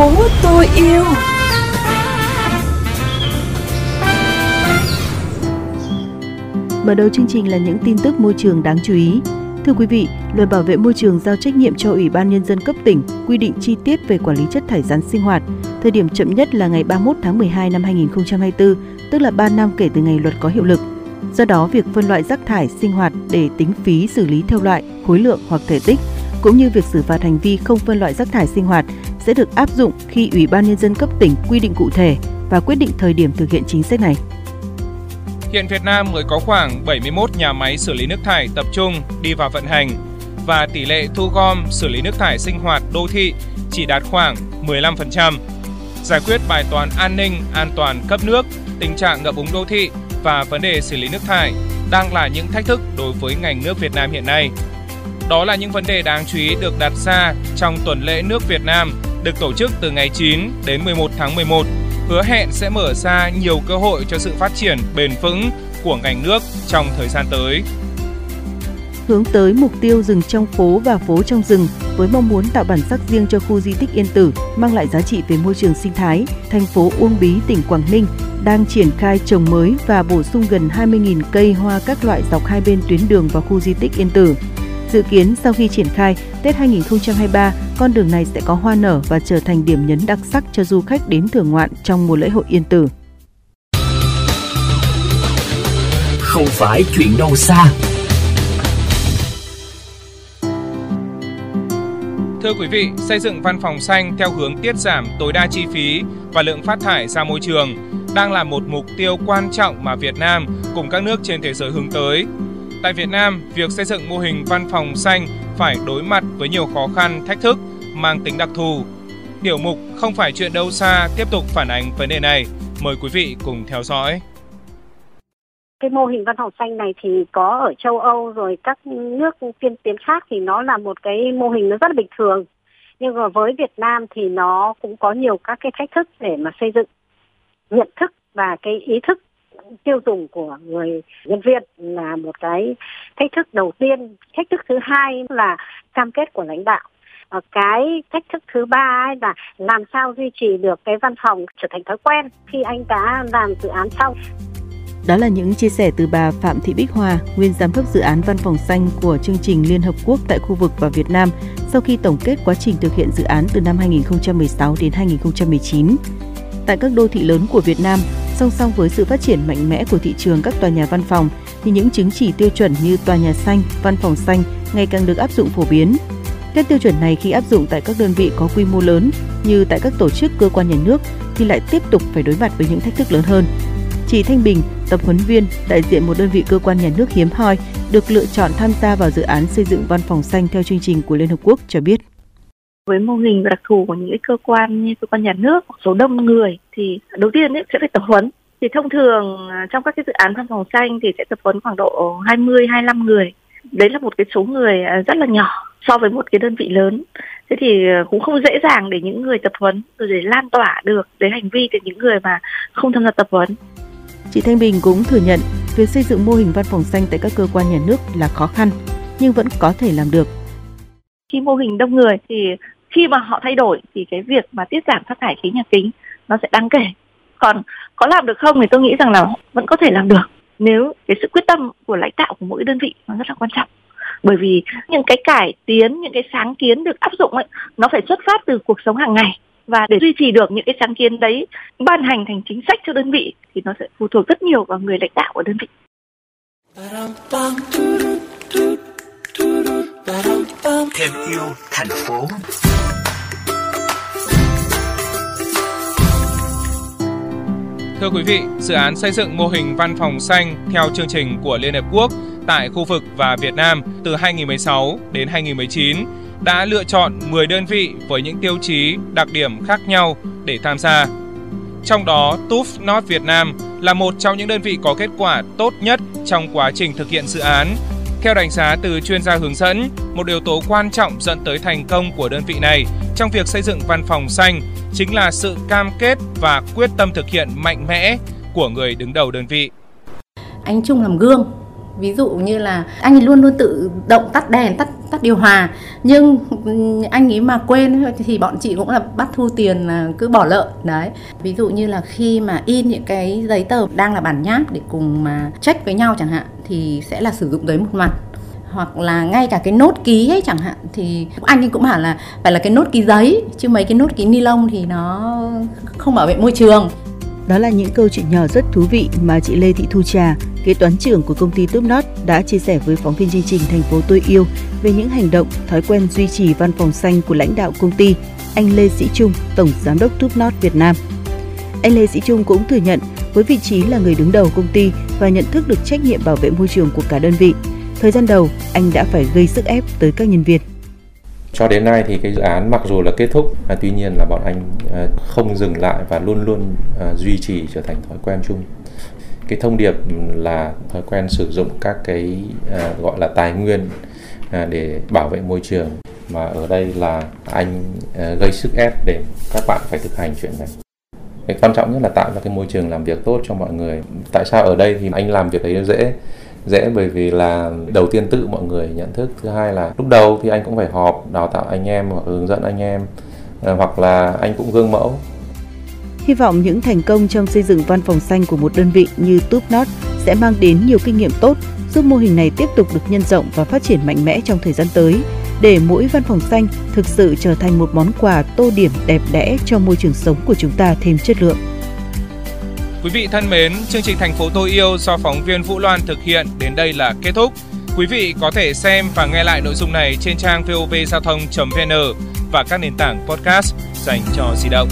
phố tôi yêu Mở đầu chương trình là những tin tức môi trường đáng chú ý. Thưa quý vị, Luật Bảo vệ môi trường giao trách nhiệm cho Ủy ban Nhân dân cấp tỉnh quy định chi tiết về quản lý chất thải rắn sinh hoạt. Thời điểm chậm nhất là ngày 31 tháng 12 năm 2024, tức là 3 năm kể từ ngày luật có hiệu lực. Do đó, việc phân loại rác thải sinh hoạt để tính phí xử lý theo loại, khối lượng hoặc thể tích, cũng như việc xử phạt hành vi không phân loại rác thải sinh hoạt sẽ được áp dụng khi Ủy ban Nhân dân cấp tỉnh quy định cụ thể và quyết định thời điểm thực hiện chính sách này. Hiện Việt Nam mới có khoảng 71 nhà máy xử lý nước thải tập trung đi vào vận hành và tỷ lệ thu gom xử lý nước thải sinh hoạt đô thị chỉ đạt khoảng 15%. Giải quyết bài toán an ninh, an toàn cấp nước, tình trạng ngập úng đô thị và vấn đề xử lý nước thải đang là những thách thức đối với ngành nước Việt Nam hiện nay. Đó là những vấn đề đáng chú ý được đặt ra trong tuần lễ nước Việt Nam được tổ chức từ ngày 9 đến 11 tháng 11 hứa hẹn sẽ mở ra nhiều cơ hội cho sự phát triển bền vững của ngành nước trong thời gian tới. Hướng tới mục tiêu rừng trong phố và phố trong rừng với mong muốn tạo bản sắc riêng cho khu di tích Yên Tử, mang lại giá trị về môi trường sinh thái, thành phố Uông Bí, tỉnh Quảng Ninh đang triển khai trồng mới và bổ sung gần 20.000 cây hoa các loại dọc hai bên tuyến đường vào khu di tích Yên Tử. Dự kiến sau khi triển khai, Tết 2023, con đường này sẽ có hoa nở và trở thành điểm nhấn đặc sắc cho du khách đến thưởng ngoạn trong mùa lễ hội Yên Tử. Không phải chuyện đâu xa. Thưa quý vị, xây dựng văn phòng xanh theo hướng tiết giảm tối đa chi phí và lượng phát thải ra môi trường đang là một mục tiêu quan trọng mà Việt Nam cùng các nước trên thế giới hướng tới. Tại Việt Nam, việc xây dựng mô hình văn phòng xanh phải đối mặt với nhiều khó khăn, thách thức mang tính đặc thù. Tiểu mục không phải chuyện đâu xa tiếp tục phản ánh vấn đề này. Mời quý vị cùng theo dõi. Cái mô hình văn phòng xanh này thì có ở châu Âu rồi các nước tiên tiến khác thì nó là một cái mô hình nó rất là bình thường. Nhưng mà với Việt Nam thì nó cũng có nhiều các cái thách thức để mà xây dựng nhận thức và cái ý thức tiêu dùng của người nhân viên là một cái thách thức đầu tiên. Thách thức thứ hai là cam kết của lãnh đạo. Và cái thách thức thứ ba ấy là làm sao duy trì được cái văn phòng trở thành thói quen khi anh đã làm dự án xong. Đó là những chia sẻ từ bà Phạm Thị Bích Hòa, nguyên giám đốc dự án Văn phòng xanh của chương trình Liên Hợp Quốc tại khu vực và Việt Nam sau khi tổng kết quá trình thực hiện dự án từ năm 2016 đến 2019. Tại các đô thị lớn của Việt Nam, song song với sự phát triển mạnh mẽ của thị trường các tòa nhà văn phòng thì những chứng chỉ tiêu chuẩn như tòa nhà xanh, văn phòng xanh ngày càng được áp dụng phổ biến. Các tiêu chuẩn này khi áp dụng tại các đơn vị có quy mô lớn như tại các tổ chức cơ quan nhà nước thì lại tiếp tục phải đối mặt với những thách thức lớn hơn. Chị Thanh Bình, tập huấn viên đại diện một đơn vị cơ quan nhà nước hiếm hoi được lựa chọn tham gia vào dự án xây dựng văn phòng xanh theo chương trình của Liên Hợp Quốc cho biết với mô hình và đặc thù của những cái cơ quan như cơ quan nhà nước hoặc số đông người thì đầu tiên ấy, sẽ phải tập huấn. Thì thông thường à, trong các cái dự án văn phòng xanh thì sẽ tập huấn khoảng độ 20 25 người. Đấy là một cái số người à, rất là nhỏ so với một cái đơn vị lớn. Thế thì à, cũng không dễ dàng để những người tập huấn rồi để lan tỏa được đến hành vi từ những người mà không tham gia tập huấn. Chị Thanh Bình cũng thừa nhận việc xây dựng mô hình văn phòng xanh tại các cơ quan nhà nước là khó khăn nhưng vẫn có thể làm được. Khi mô hình đông người thì khi mà họ thay đổi thì cái việc mà tiết giảm phát thải khí nhà kính nó sẽ đáng kể. Còn có làm được không thì tôi nghĩ rằng là vẫn có thể làm được. Nếu cái sự quyết tâm của lãnh đạo của mỗi đơn vị nó rất là quan trọng. Bởi vì những cái cải tiến, những cái sáng kiến được áp dụng ấy, nó phải xuất phát từ cuộc sống hàng ngày. Và để duy trì được những cái sáng kiến đấy, ban hành thành chính sách cho đơn vị thì nó sẽ phụ thuộc rất nhiều vào người lãnh đạo của đơn vị thêm yêu thành phố Thưa quý vị, dự án xây dựng mô hình văn phòng xanh theo chương trình của Liên Hợp Quốc tại khu vực và Việt Nam từ 2016 đến 2019 đã lựa chọn 10 đơn vị với những tiêu chí, đặc điểm khác nhau để tham gia. Trong đó, TUF North Việt Nam là một trong những đơn vị có kết quả tốt nhất trong quá trình thực hiện dự án. Theo đánh giá từ chuyên gia hướng dẫn, một yếu tố quan trọng dẫn tới thành công của đơn vị này trong việc xây dựng văn phòng xanh chính là sự cam kết và quyết tâm thực hiện mạnh mẽ của người đứng đầu đơn vị. Anh Trung làm gương ví dụ như là anh ấy luôn luôn tự động tắt đèn, tắt tắt điều hòa. Nhưng ừ, anh ấy mà quên thì bọn chị cũng là bắt thu tiền cứ bỏ lợn đấy. Ví dụ như là khi mà in những cái giấy tờ đang là bản nháp để cùng mà check với nhau chẳng hạn, thì sẽ là sử dụng giấy một mặt. Hoặc là ngay cả cái nốt ký ấy chẳng hạn, thì anh ấy cũng bảo là phải là cái nốt ký giấy, chứ mấy cái nốt ký ni lông thì nó không bảo vệ môi trường đó là những câu chuyện nhỏ rất thú vị mà chị Lê Thị Thu Trà, kế toán trưởng của công ty Topnotch đã chia sẻ với phóng viên chương trình Thành phố tôi yêu về những hành động, thói quen duy trì văn phòng xanh của lãnh đạo công ty, anh Lê Sĩ Trung, Tổng Giám đốc Topnotch Việt Nam. Anh Lê Sĩ Trung cũng thừa nhận với vị trí là người đứng đầu công ty và nhận thức được trách nhiệm bảo vệ môi trường của cả đơn vị, thời gian đầu anh đã phải gây sức ép tới các nhân viên. Cho đến nay thì cái dự án mặc dù là kết thúc, à, tuy nhiên là bọn anh à, không dừng lại và luôn luôn à, duy trì trở thành thói quen chung. Cái thông điệp là thói quen sử dụng các cái à, gọi là tài nguyên à, để bảo vệ môi trường. Mà ở đây là anh à, gây sức ép để các bạn phải thực hành chuyện này. Cái quan trọng nhất là tạo ra cái môi trường làm việc tốt cho mọi người. Tại sao ở đây thì anh làm việc đấy dễ? Dễ bởi vì là đầu tiên tự mọi người nhận thức thứ hai là lúc đầu thì anh cũng phải họp đào tạo anh em hoặc hướng dẫn anh em à, hoặc là anh cũng gương mẫu Hy vọng những thành công trong xây dựng văn phòng xanh của một đơn vị như Tupnot sẽ mang đến nhiều kinh nghiệm tốt, giúp mô hình này tiếp tục được nhân rộng và phát triển mạnh mẽ trong thời gian tới, để mỗi văn phòng xanh thực sự trở thành một món quà tô điểm đẹp đẽ cho môi trường sống của chúng ta thêm chất lượng. Quý vị thân mến, chương trình Thành phố tôi yêu do phóng viên Vũ Loan thực hiện đến đây là kết thúc. Quý vị có thể xem và nghe lại nội dung này trên trang vovgiao thông.vn và các nền tảng podcast dành cho di động.